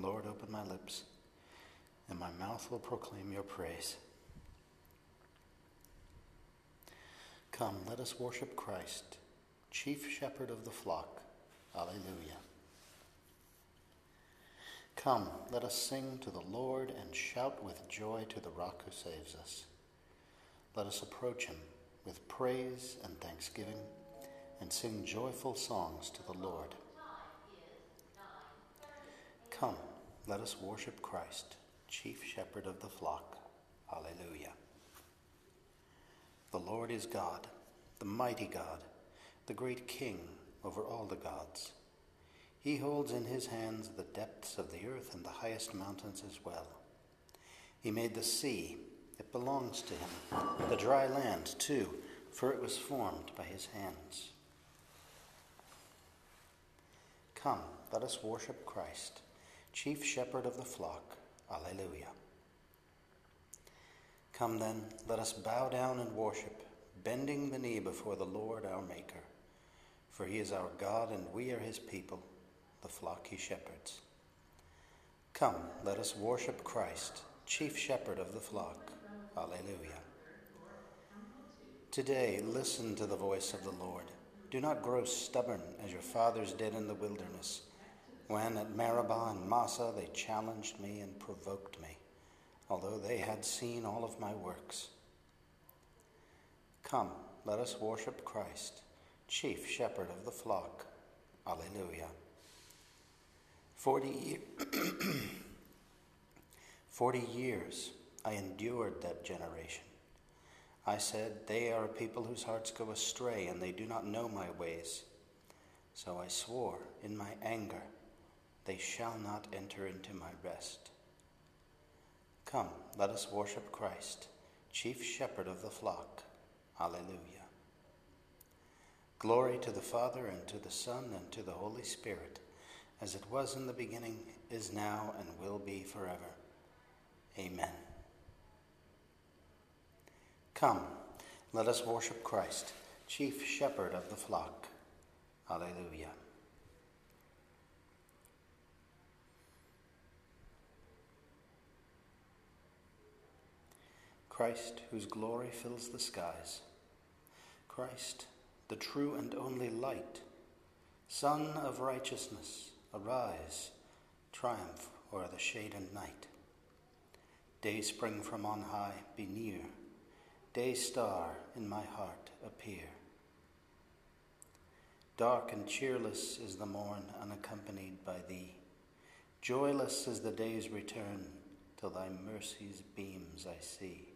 Lord, open my lips, and my mouth will proclaim your praise. Come, let us worship Christ, chief shepherd of the flock. Alleluia. Come, let us sing to the Lord and shout with joy to the rock who saves us. Let us approach him with praise and thanksgiving and sing joyful songs to the Lord. Come, let us worship Christ, chief shepherd of the flock. Alleluia. The Lord is God, the mighty God, the great King over all the gods. He holds in his hands the depths of the earth and the highest mountains as well. He made the sea, it belongs to him, the dry land too, for it was formed by his hands. Come, let us worship Christ, chief shepherd of the flock. Alleluia. Come then, let us bow down and worship, bending the knee before the Lord our Maker. For he is our God, and we are his people, the flock he shepherds. Come, let us worship Christ, chief shepherd of the flock. Alleluia. Today, listen to the voice of the Lord. Do not grow stubborn as your fathers did in the wilderness, when at Meribah and Massah they challenged me and provoked me, although they had seen all of my works. Come, let us worship Christ, chief shepherd of the flock. Alleluia. Forty, Forty years I endured that generation. I said, They are a people whose hearts go astray, and they do not know my ways. So I swore in my anger, They shall not enter into my rest. Come, let us worship Christ, chief shepherd of the flock. Alleluia. Glory to the Father, and to the Son, and to the Holy Spirit, as it was in the beginning, is now, and will be forever. Amen. Come, let us worship Christ, chief shepherd of the flock. Alleluia. Christ, whose glory fills the skies. Christ, the true and only light. Sun of righteousness, arise, triumph o'er the shade and night. Day spring from on high, be near. Day star in my heart, appear. Dark and cheerless is the morn, unaccompanied by thee. Joyless is the day's return, till thy mercy's beams I see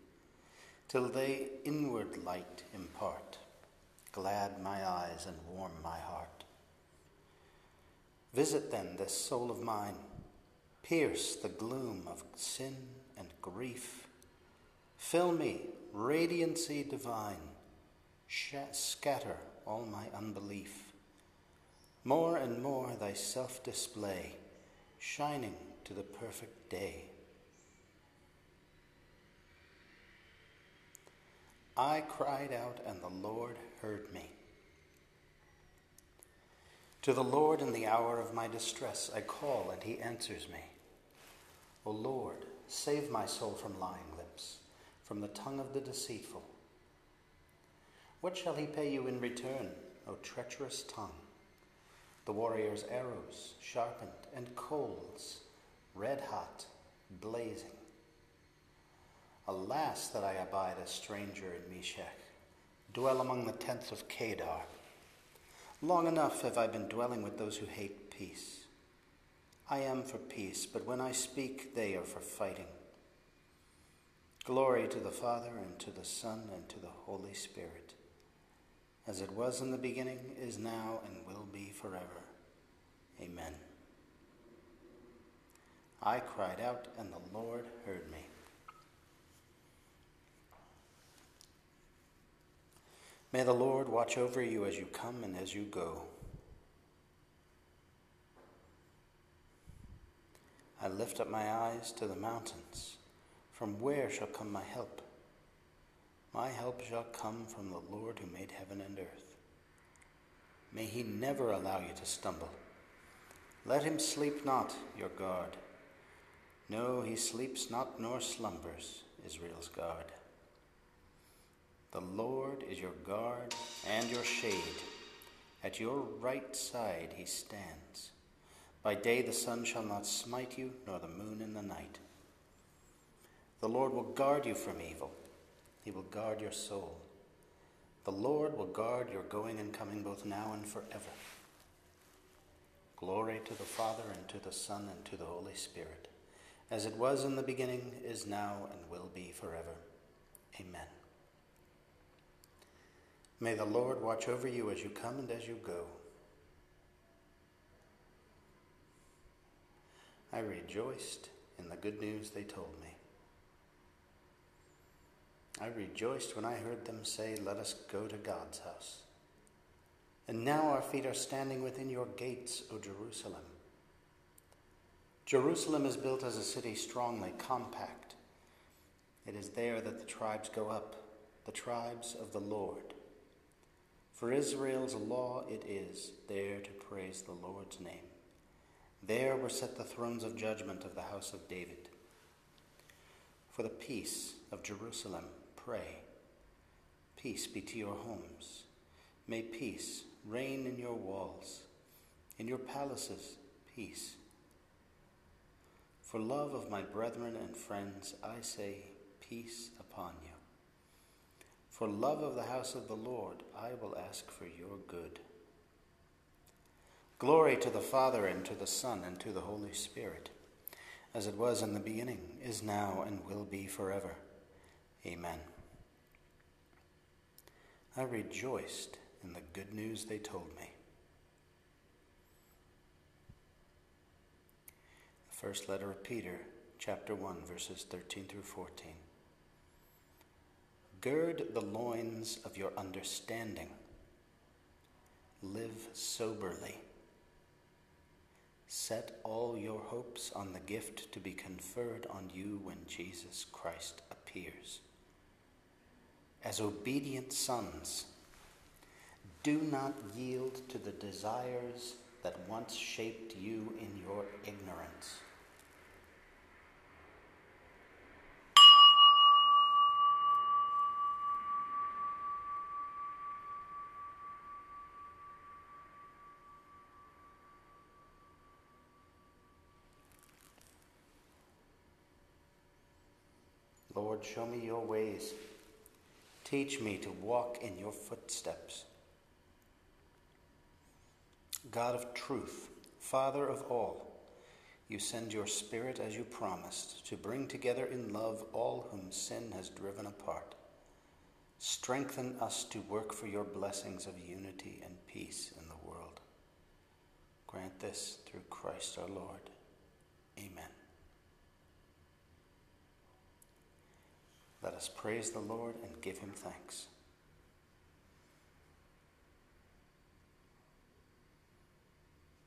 till they inward light impart, glad my eyes and warm my heart. Visit then this soul of mine, pierce the gloom of sin and grief, fill me, radiancy divine, scatter all my unbelief. More and more thyself display, shining to the perfect day. I cried out, and the Lord heard me. To the Lord in the hour of my distress I call, and he answers me. O Lord, save my soul from lying lips, from the tongue of the deceitful. What shall he pay you in return, O treacherous tongue? The warrior's arrows, sharpened, and coals, red hot, blazing. Alas, that I abide a stranger in Meshech, dwell among the tents of Kedar. Long enough have I been dwelling with those who hate peace. I am for peace, but when I speak, they are for fighting. Glory to the Father, and to the Son, and to the Holy Spirit, as it was in the beginning, is now, and will be forever. Amen. I cried out, and the Lord heard me. May the Lord watch over you as you come and as you go. I lift up my eyes to the mountains. From where shall come my help? My help shall come from the Lord who made heaven and earth. May he never allow you to stumble. Let him sleep not, your God. No, he sleeps not nor slumbers, Israel's God. The Lord is your guard and your shade. At your right side he stands. By day the sun shall not smite you, nor the moon in the night. The Lord will guard you from evil. He will guard your soul. The Lord will guard your going and coming both now and forever. Glory to the Father, and to the Son, and to the Holy Spirit, as it was in the beginning, is now, and will be forever. Amen. May the Lord watch over you as you come and as you go. I rejoiced in the good news they told me. I rejoiced when I heard them say, Let us go to God's house. And now our feet are standing within your gates, O Jerusalem. Jerusalem is built as a city strongly compact. It is there that the tribes go up, the tribes of the Lord. For Israel's law it is, there to praise the Lord's name. There were set the thrones of judgment of the house of David. For the peace of Jerusalem, pray. Peace be to your homes. May peace reign in your walls, in your palaces, peace. For love of my brethren and friends, I say, peace upon you. For love of the house of the Lord, I will ask for your good. Glory to the Father, and to the Son, and to the Holy Spirit, as it was in the beginning, is now, and will be forever. Amen. I rejoiced in the good news they told me. First letter of Peter, chapter 1, verses 13 through 14. Gird the loins of your understanding. Live soberly. Set all your hopes on the gift to be conferred on you when Jesus Christ appears. As obedient sons, do not yield to the desires that once shaped you in your ignorance. Lord, show me your ways. Teach me to walk in your footsteps. God of truth, Father of all, you send your Spirit as you promised to bring together in love all whom sin has driven apart. Strengthen us to work for your blessings of unity and peace in the world. Grant this through Christ our Lord. Amen. Let us praise the Lord and give him thanks.